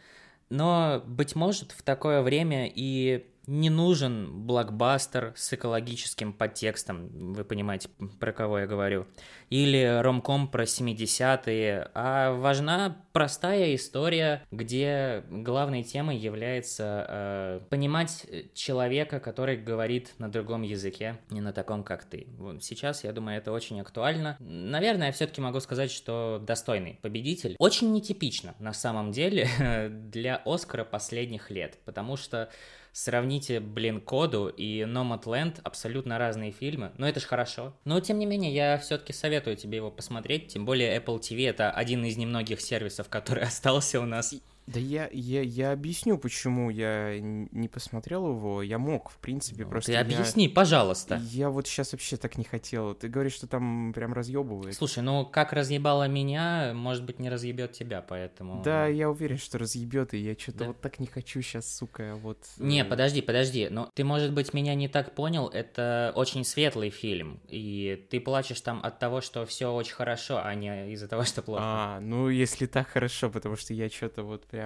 но, быть может, в такое время и не нужен блокбастер с экологическим подтекстом, вы понимаете, про кого я говорю, или ромком про 70-е, а важна простая история, где главной темой является э, понимать человека, который говорит на другом языке, не на таком, как ты. Сейчас, я думаю, это очень актуально. Наверное, я все-таки могу сказать, что достойный победитель. Очень нетипично, на самом деле, для Оскара последних лет, потому что Сравните, блин, Коду и Nomadland, абсолютно разные фильмы, но это ж хорошо. Но, тем не менее, я все-таки советую тебе его посмотреть, тем более Apple TV это один из немногих сервисов, который остался у нас. Да я, я, я объясню, почему я не посмотрел его. Я мог, в принципе, ну, просто. Ты я... объясни, пожалуйста. Я вот сейчас вообще так не хотел. Ты говоришь, что там прям разъебывает. Слушай, ну как разъебало меня, может быть, не разъебет тебя, поэтому. Да, я уверен, что разъебет, и я что-то да? вот так не хочу сейчас, сука, вот. Не, э, подожди, подожди. Но ты, может быть, меня не так понял. Это очень светлый фильм. И ты плачешь там от того, что все очень хорошо, а не из-за того, что плохо. А, ну если так хорошо, потому что я что-то вот прям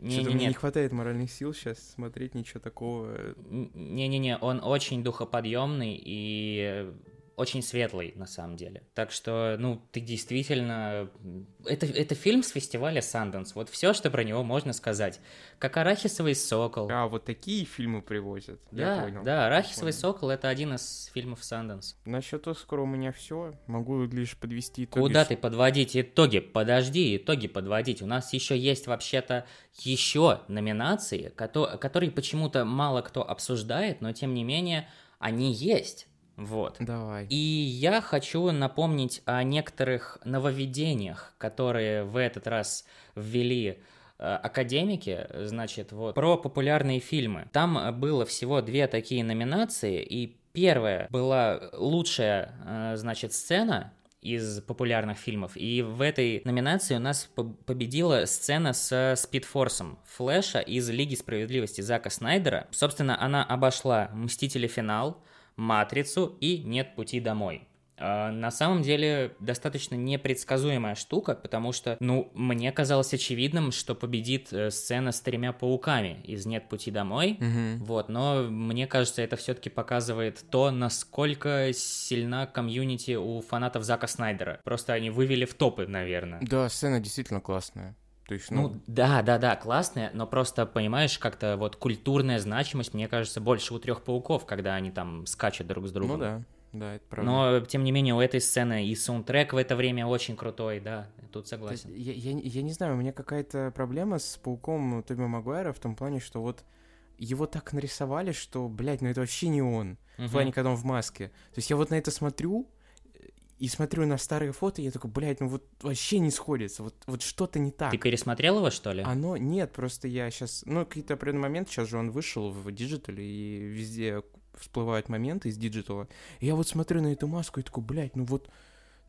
не, Что-то не, мне не хватает моральных сил сейчас смотреть ничего такого. Не-не-не, он очень духоподъемный и очень светлый, на самом деле. Так что, ну, ты действительно... Это, это фильм с фестиваля Sundance. Вот все, что про него можно сказать. Как «Арахисовый сокол». А, вот такие фильмы привозят. Да, я понял. да, «Арахисовый понял. сокол» — это один из фильмов Sundance. Насчет Оскара у меня все. Могу лишь подвести итоги. Куда ты подводить итоги? Подожди, итоги подводить. У нас еще есть вообще-то еще номинации, которые почему-то мало кто обсуждает, но тем не менее они есть. Вот. Давай. И я хочу напомнить о некоторых нововведениях, которые в этот раз ввели э, академики, значит, вот, про популярные фильмы. Там было всего две такие номинации, и первая была лучшая, э, значит, сцена, из популярных фильмов. И в этой номинации у нас победила сцена с Спидфорсом Флэша из Лиги Справедливости Зака Снайдера. Собственно, она обошла Мстители Финал, матрицу и нет пути домой. А, на самом деле достаточно непредсказуемая штука, потому что, ну, мне казалось очевидным, что победит э, сцена с тремя пауками из «Нет пути домой», угу. вот, но мне кажется, это все-таки показывает то, насколько сильна комьюнити у фанатов Зака Снайдера. Просто они вывели в топы, наверное. Да, сцена действительно классная. То есть, ну... ну, да, да, да, классная, но просто, понимаешь, как-то вот культурная значимость, мне кажется, больше у трех пауков, когда они там скачут друг с другом. Ну да, да, это правда. Но, тем не менее, у этой сцены и саундтрек в это время очень крутой, да, тут согласен. Я, я, я не знаю, у меня какая-то проблема с пауком Тоби Магуайра в том плане, что вот его так нарисовали, что, блядь, ну это вообще не он. Uh-huh. В плане, когда он в маске. То есть я вот на это смотрю, и смотрю на старые фото, и я такой, блядь, ну вот вообще не сходится, вот, вот что-то не так. Ты пересмотрел его, что ли? Оно, нет, просто я сейчас, ну, какие-то определенный момент, сейчас же он вышел в digital е, и везде всплывают моменты из digital а, и я вот смотрю на эту маску и такой, блядь, ну вот,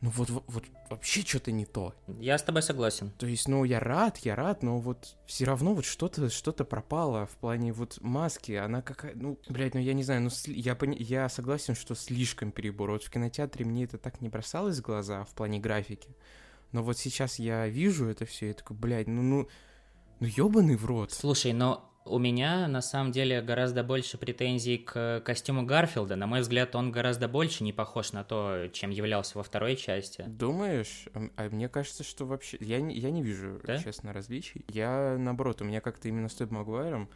ну вот, вот, вот вообще что-то не то. Я с тобой согласен. То есть, ну, я рад, я рад, но вот все равно вот что-то что пропало в плане вот маски, она какая, ну, блядь, ну я не знаю, ну я, пони... я согласен, что слишком перебор. Вот в кинотеатре мне это так не бросалось в глаза в плане графики, но вот сейчас я вижу это все, и такой, блядь, ну, ну, ну ёбаный в рот. Слушай, но у меня на самом деле гораздо больше претензий к костюму Гарфилда. На мой взгляд, он гораздо больше не похож на то, чем являлся во второй части. Думаешь? А мне кажется, что вообще... Я, не, я не вижу, да? честно, различий. Я, наоборот, у меня как-то именно с Тоби Магуайром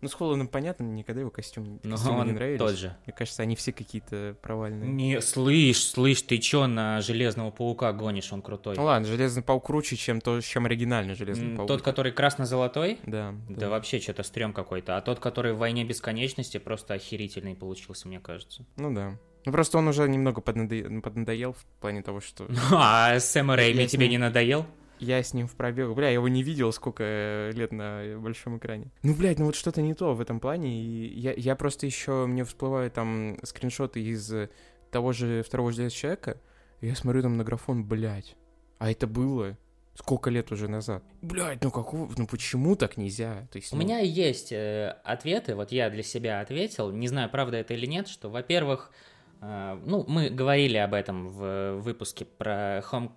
ну, с Холландом понятно, никогда его костюм, он не нравились. тот же. Мне кажется, они все какие-то провальные. Не, слышь, слышь, ты чё на Железного Паука гонишь, он крутой. Ну ладно, Железный Паук круче, чем, то, чем оригинальный Железный Паук. Тот, который красно-золотой? Да. Да, да. вообще что-то стрём какой-то. А тот, который в Войне Бесконечности, просто охерительный получился, мне кажется. Ну да. Ну просто он уже немного поднадоел, поднадоел в плане того, что... А Сэм Рэйми тебе не надоел? Я с ним в пробег. Бля, я его не видел сколько э, лет на большом экране. Ну, блядь, ну вот что-то не то в этом плане. И я, я просто еще, мне всплывают там скриншоты из того же второго железного человека. И я смотрю там на графон, блядь. А это было сколько лет уже назад. Блядь, ну какого, ну почему так нельзя? То есть, У ну... меня есть э, ответы, вот я для себя ответил, не знаю, правда это или нет, что, во-первых, э, ну, мы говорили об этом в выпуске про Home,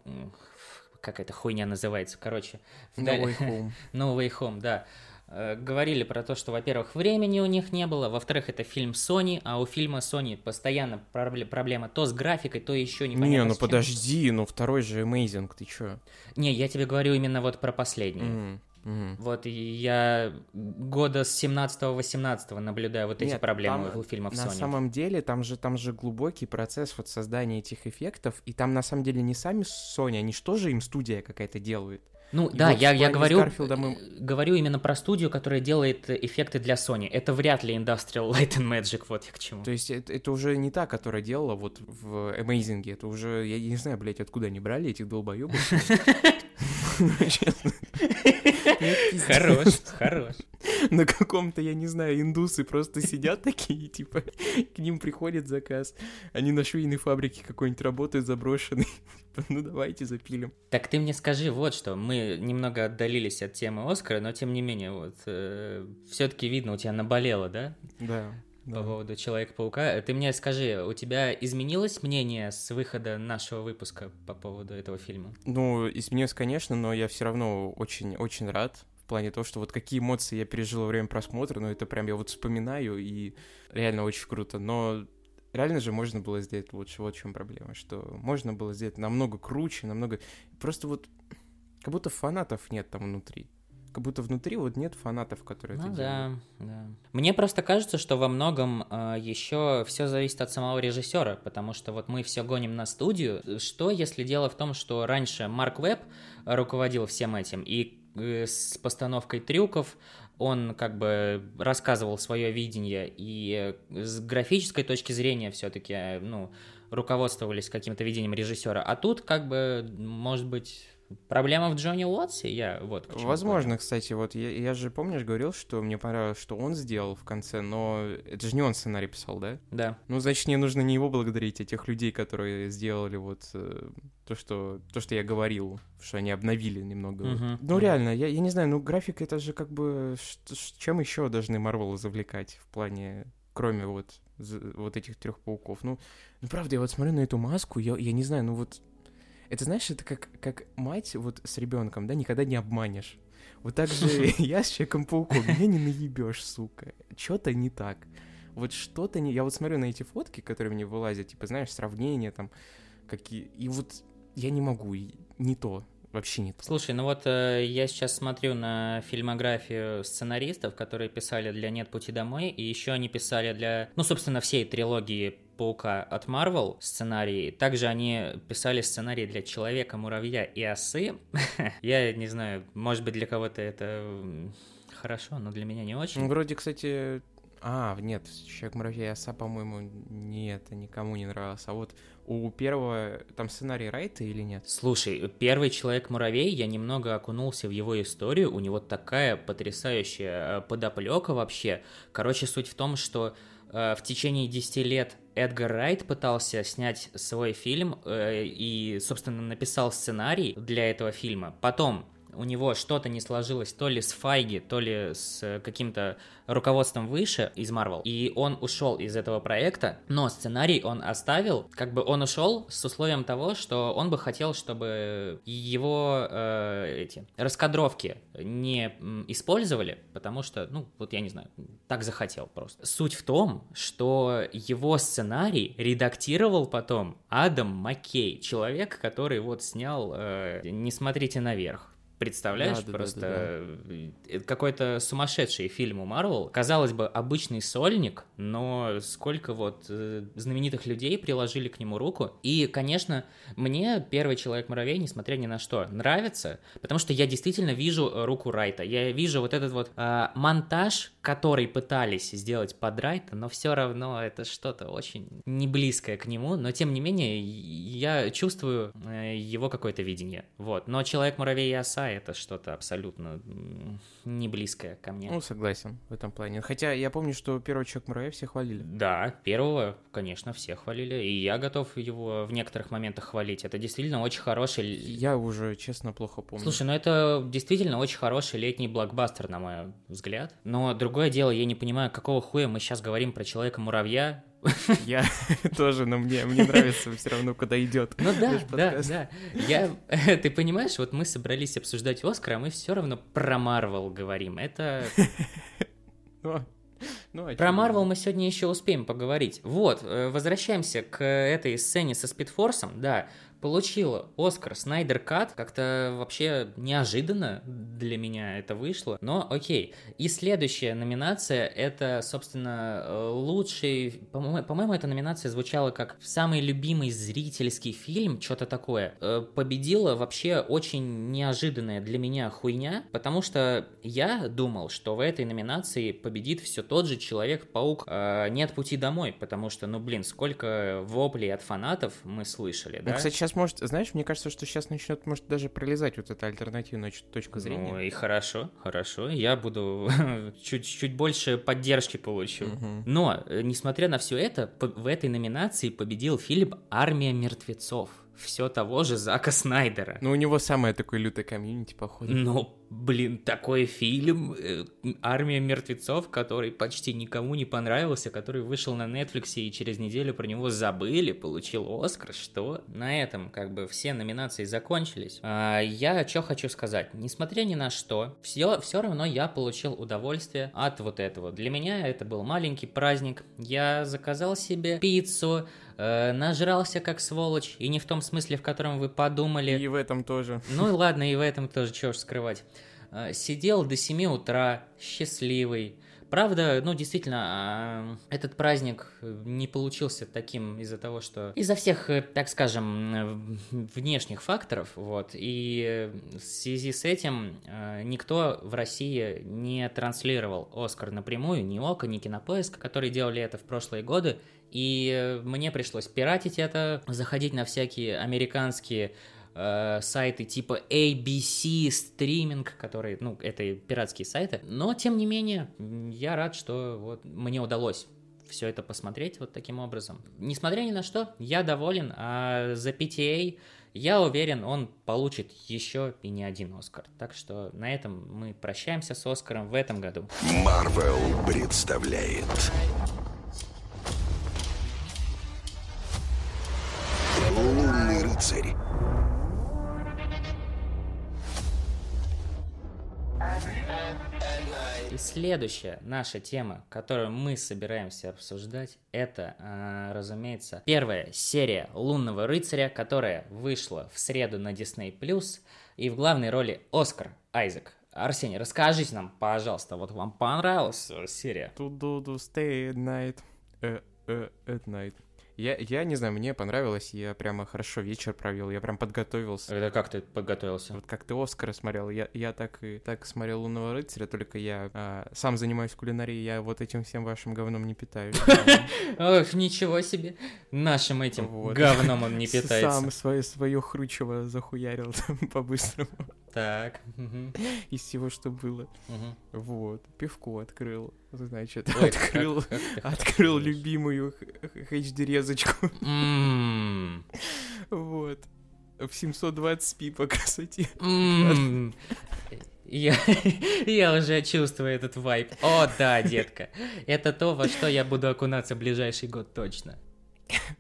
как эта хуйня называется, короче. No Way Home. no Way Home, да. Э, говорили про то, что, во-первых, времени у них не было, во-вторых, это фильм Sony, а у фильма Sony постоянно проблема то с графикой, то еще не Не, ну подожди, ну второй же Amazing, ты чё? Не, я тебе говорю именно вот про последний. Mm. Угу. Вот, и я года с 17-18 наблюдаю вот эти Нет, проблемы там, у фильмов Sony. На самом деле, там же, там же глубокий процесс вот создания этих эффектов, и там на самом деле не сами Sony, они что же им студия какая-то делает? Ну и да, вот я, я говорю, мы... Э, говорю именно про студию, которая делает эффекты для Sony. Это вряд ли Industrial Light and Magic, вот я к чему. То есть это, это уже не та, которая делала вот в Amazing, это уже, я не знаю, блядь, откуда они брали этих долбоебов. Хорош, хорош. На каком-то, я не знаю, индусы просто сидят такие, типа, к ним приходит заказ. Они на швейной фабрике какой-нибудь работают заброшенный. Типа, ну давайте запилим. Так ты мне скажи вот что, мы немного отдалились от темы Оскара, но тем не менее, вот, э, все-таки видно, у тебя наболело, да? Да по да. поводу Человека-паука. Ты мне скажи, у тебя изменилось мнение с выхода нашего выпуска по поводу этого фильма? Ну, изменилось, конечно, но я все равно очень-очень рад в плане того, что вот какие эмоции я пережил во время просмотра, ну, это прям я вот вспоминаю, и реально очень круто. Но реально же можно было сделать лучше, вот в чем проблема, что можно было сделать намного круче, намного... Просто вот как будто фанатов нет там внутри как будто внутри вот нет фанатов, которые ну, это да, делают. Да. Мне просто кажется, что во многом э, еще все зависит от самого режиссера, потому что вот мы все гоним на студию. Что, если дело в том, что раньше Марк Веб руководил всем этим, и э, с постановкой трюков он как бы рассказывал свое видение, и с графической точки зрения все-таки, э, ну, руководствовались каким-то видением режиссера. А тут как бы, может быть, Проблема в Джонни Уотсе? Я вот Возможно, понял. кстати, вот я, я же, помнишь, говорил, что мне понравилось, что он сделал в конце, но это же не он сценарий писал, да? Да. Ну, значит, мне нужно не его благодарить, а тех людей, которые сделали вот э, то, что, то, что я говорил, что они обновили немного. Uh-huh. Вот. Ну, uh-huh. реально, я, я не знаю, ну, графика это же как бы... Чем еще должны Марвел завлекать в плане кроме вот, вот этих трех пауков. Ну, ну, правда, я вот смотрю на эту маску, я, я не знаю, ну вот это, знаешь, это как, как мать вот с ребенком, да, никогда не обманешь. Вот так же я с Человеком-пауком, меня не наебешь, сука. Что-то не так. Вот что-то не... Я вот смотрю на эти фотки, которые мне вылазят, типа, знаешь, сравнения там, какие... И вот я не могу, не то вообще не то. Слушай, ну вот э, я сейчас смотрю на фильмографию сценаристов, которые писали для «Нет пути домой», и еще они писали для, ну, собственно, всей трилогии Паука от Marvel сценарии. Также они писали сценарий для Человека-муравья и осы. Я не знаю, может быть, для кого-то это хорошо, но для меня не очень. Вроде, кстати, а, нет, Человек-муравей и оса, по-моему, нет, никому не нравился. А вот у первого там сценарий Райта или нет? Слушай, первый Человек-муравей, я немного окунулся в его историю, у него такая потрясающая э, подоплека вообще. Короче, суть в том, что в течение 10 лет Эдгар Райт пытался снять свой фильм э, и, собственно, написал сценарий для этого фильма. Потом у него что-то не сложилось то ли с Файги, то ли с каким-то руководством выше из Marvel, и он ушел из этого проекта, но сценарий он оставил, как бы он ушел с условием того, что он бы хотел, чтобы его э, эти раскадровки не использовали, потому что, ну, вот я не знаю, так захотел просто. Суть в том, что его сценарий редактировал потом Адам Маккей, человек, который вот снял э, «Не смотрите наверх», Представляешь, да, да, просто да, да, да. какой-то сумасшедший фильм у Марвел. Казалось бы, обычный сольник, но сколько вот э, знаменитых людей приложили к нему руку. И, конечно, мне первый Человек-муравей, несмотря ни на что, нравится, потому что я действительно вижу руку Райта. Я вижу вот этот вот э, монтаж, который пытались сделать под Райта, но все равно это что-то очень не близкое к нему. Но, тем не менее, я чувствую э, его какое-то видение. Вот. Но Человек-муравей и оса это что-то абсолютно не близкое ко мне. Ну, согласен в этом плане. Хотя я помню, что первый человек муравей все хвалили. Да, первого, конечно, все хвалили. И я готов его в некоторых моментах хвалить. Это действительно очень хороший... Я уже, честно, плохо помню. Слушай, ну это действительно очень хороший летний блокбастер, на мой взгляд. Но другое дело, я не понимаю, какого хуя мы сейчас говорим про Человека-муравья, я тоже, но мне, мне нравится все равно, куда идет. Ну да, да, да. Я, ты понимаешь, вот мы собрались обсуждать Оскар, а мы все равно про Марвел говорим. Это... Ну, ну, а Про Марвел мы сегодня еще успеем поговорить. Вот, э, возвращаемся к этой сцене со Спидфорсом. Да, получила Оскар Снайдер Кат. Как-то вообще неожиданно для меня это вышло, но окей. И следующая номинация это, собственно, лучший... По-моему, по эта номинация звучала как самый любимый зрительский фильм, что-то такое. Э, победила вообще очень неожиданная для меня хуйня, потому что я думал, что в этой номинации победит все тот же Человек-паук э, «Нет пути домой», потому что, ну, блин, сколько воплей от фанатов мы слышали, ну, да? кстати, сейчас сейчас может, знаешь, мне кажется, что сейчас начнет, может, даже пролезать вот эта альтернативная точка зрения. Ну и хорошо, хорошо, я буду чуть-чуть больше поддержки получу. Угу. Но, э, несмотря на все это, в этой номинации победил фильм «Армия мертвецов» все того же Зака Снайдера. Ну, у него самое такое лютое комьюнити, походу. Ну, блин, такой фильм э, «Армия мертвецов», который почти никому не понравился, который вышел на Netflix и через неделю про него забыли, получил Оскар, что? На этом как бы все номинации закончились. А, я что хочу сказать, несмотря ни на что, все, все равно я получил удовольствие от вот этого. Для меня это был маленький праздник. Я заказал себе пиццу, э, нажрался как сволочь, и не в том смысле, в котором вы подумали. И в этом тоже. Ну ладно, и в этом тоже, чего ж скрывать. Э, сидел до 7 утра, счастливый. Правда, ну действительно, а, этот праздник не получился таким из-за того, что из-за всех, э, так скажем, внешних факторов, вот, и в связи с этим э, никто в России не транслировал Оскар напрямую, ни Ока, ни Кинопоиск, которые делали это в прошлые годы, и мне пришлось пиратить это, заходить на всякие американские э, сайты типа ABC стриминг, которые, ну, это пиратские сайты. Но, тем не менее, я рад, что вот мне удалось все это посмотреть вот таким образом. Несмотря ни на что, я доволен, а за PTA я уверен, он получит еще и не один Оскар. Так что на этом мы прощаемся с Оскаром в этом году. Marvel представляет Рыцарь. И следующая наша тема, которую мы собираемся обсуждать, это, э, разумеется, первая серия «Лунного рыцаря», которая вышла в среду на Disney+, и в главной роли Оскар Айзек. Арсений, расскажите нам, пожалуйста, вот вам понравилась серия? To do to stay at night, uh, uh, at night. Я, я не знаю, мне понравилось, я прямо хорошо вечер провел, я прям подготовился. Это как ты подготовился? Вот как ты Оскара смотрел, я, я так и так смотрел Лунного рыцаря, только я а, сам занимаюсь кулинарией, я вот этим всем вашим говном не питаюсь. Ох, ничего себе, нашим этим говном он не питается. Сам свое, хрючево захуярил по-быстрому. Так. Из всего, что было. Вот. Пивко открыл. Значит, Ой, открыл, как, как открыл любимую HD-резочку. Вот. В 720p по красоте. Я, я уже чувствую этот вайп. О, да, детка. Это то, во что я буду окунаться в ближайший год точно.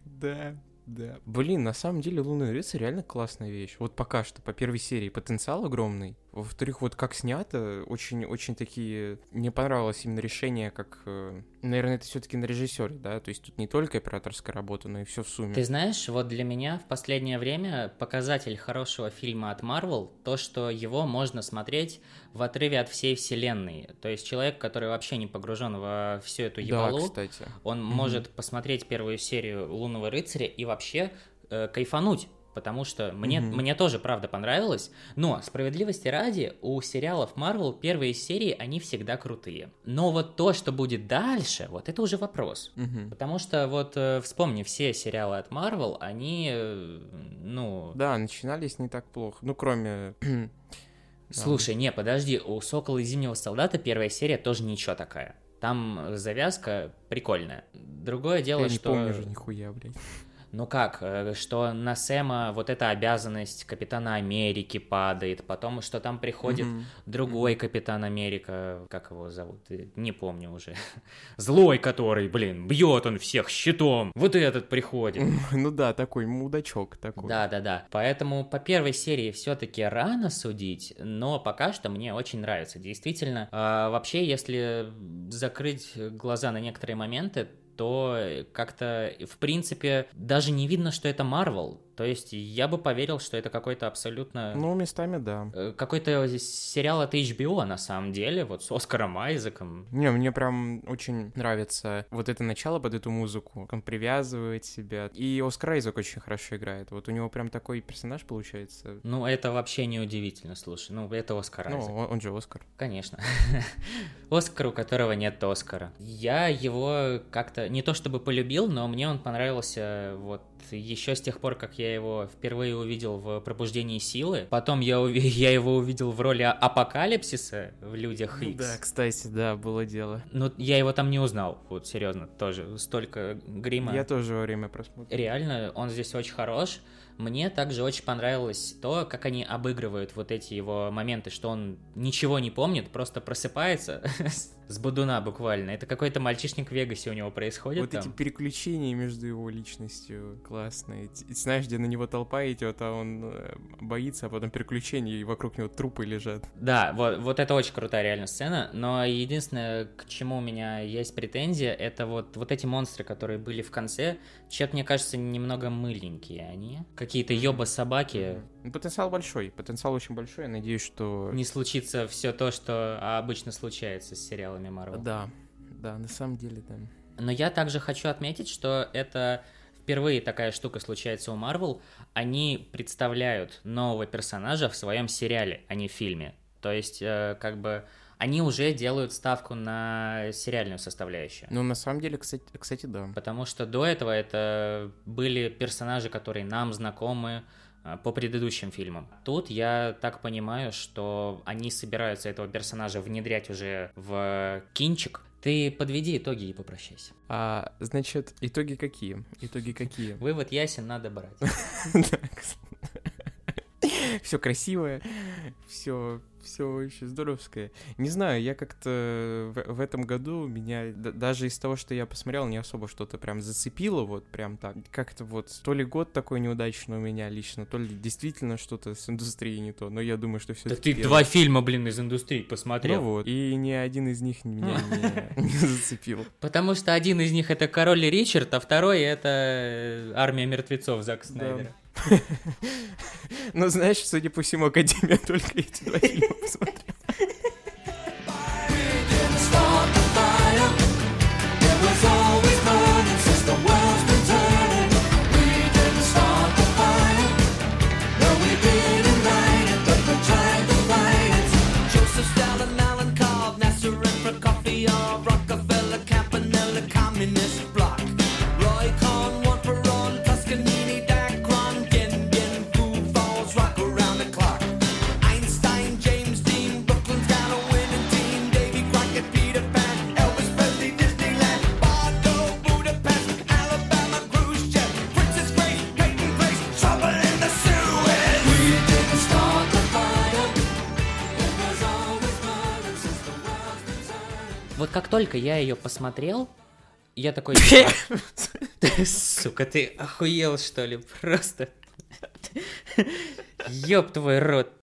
Да. Да. Блин, на самом деле Лунный рыцарь реально классная вещь. Вот пока что, по первой серии, потенциал огромный. Во-вторых, вот как снято, очень-очень такие... Мне понравилось именно решение, как... Э, наверное, это все таки на режиссере, да? То есть тут не только операторская работа, но и все в сумме. Ты знаешь, вот для меня в последнее время показатель хорошего фильма от Marvel то, что его можно смотреть в отрыве от всей вселенной. То есть человек, который вообще не погружен во всю эту ебалу, да, кстати. он mm-hmm. может посмотреть первую серию Лунного рыцаря и вообще э, кайфануть потому что мне, mm-hmm. мне тоже, правда, понравилось. Но, справедливости ради, у сериалов Marvel первые серии, они всегда крутые. Но вот то, что будет дальше, вот это уже вопрос. Mm-hmm. Потому что вот э, вспомни, все сериалы от Marvel, они, э, ну... Да, начинались не так плохо. Ну, кроме... Слушай, не, подожди, у Сокола и Зимнего Солдата первая серия тоже ничего такая. Там завязка прикольная. Другое дело, Я что... Я не помню же нихуя, блядь ну как, э, что на Сэма вот эта обязанность Капитана Америки падает, потом что там приходит mm-hmm. другой Капитан Америка, как его зовут, э, не помню уже, злой который, блин, бьет он всех щитом, вот этот приходит. Ну да, такой мудачок такой. Да-да-да, поэтому по первой серии все-таки рано судить, но пока что мне очень нравится, действительно. А, вообще, если закрыть глаза на некоторые моменты, то как-то, в принципе, даже не видно, что это Марвел. То есть я бы поверил, что это какой-то абсолютно... Ну, местами да. Э, какой-то сериал от HBO, на самом деле, вот с Оскаром Айзеком. Не, мне прям очень нравится вот это начало под эту музыку. Он привязывает себя. И Оскар Айзек очень хорошо играет. Вот у него прям такой персонаж получается. Ну, это вообще не удивительно, слушай. Ну, это Оскар ну, Айзек. Ну, он же Оскар. Конечно. Оскар, у которого нет Оскара. Я его как-то не то чтобы полюбил, но мне он понравился вот еще с тех пор, как я его впервые увидел в «Пробуждении силы». Потом я, ув... я его увидел в роли Апокалипсиса в «Людях Икс». Да, кстати, да, было дело. Ну, я его там не узнал, вот серьезно, тоже столько грима. Я тоже во время просмотра. Реально, он здесь очень хорош. Мне также очень понравилось то, как они обыгрывают вот эти его моменты, что он ничего не помнит, просто просыпается с бодуна буквально. Это какой-то мальчишник в Вегасе у него происходит. Вот там. эти переключения между его личностью классные. Знаешь, где на него толпа идет, а он э, боится, а потом переключения, и вокруг него трупы лежат. Да, вот, вот это очень крутая реально сцена, но единственное, к чему у меня есть претензия, это вот, вот эти монстры, которые были в конце, чет мне кажется, немного мыленькие они. Какие-то ёба-собаки. Потенциал большой, потенциал очень большой, я надеюсь, что... Не случится все то, что обычно случается с сериалами Марвел. Да, да, на самом деле, да. Но я также хочу отметить, что это впервые такая штука случается у Марвел. Они представляют нового персонажа в своем сериале, а не в фильме. То есть, э, как бы, они уже делают ставку на сериальную составляющую. Ну, на самом деле, кстати, кстати, да. Потому что до этого это были персонажи, которые нам знакомы, по предыдущим фильмам. Тут я так понимаю, что они собираются этого персонажа внедрять уже в кинчик. Ты подведи итоги и попрощайся. А, значит, итоги какие? Итоги какие? Вывод ясен, надо брать. Все красивое, все все очень здоровское. Не знаю, я как-то в, в этом году меня даже из того, что я посмотрел, не особо что-то прям зацепило, вот прям так. Как-то вот то ли год такой неудачный у меня лично, то ли действительно что-то с индустрией не то, но я думаю, что все Да ты первый... два фильма, блин, из индустрии посмотрел. Ну вот, и ни один из них меня не, не зацепил. Потому что один из них это Король Ричард, а второй это Армия мертвецов Зака Снайдера. Ну, знаешь, судя по всему, Академия только эти два фильма посмотрела. Только я ее посмотрел, я такой... Сука, ты охуел, что ли? Просто... Ёб твой рот.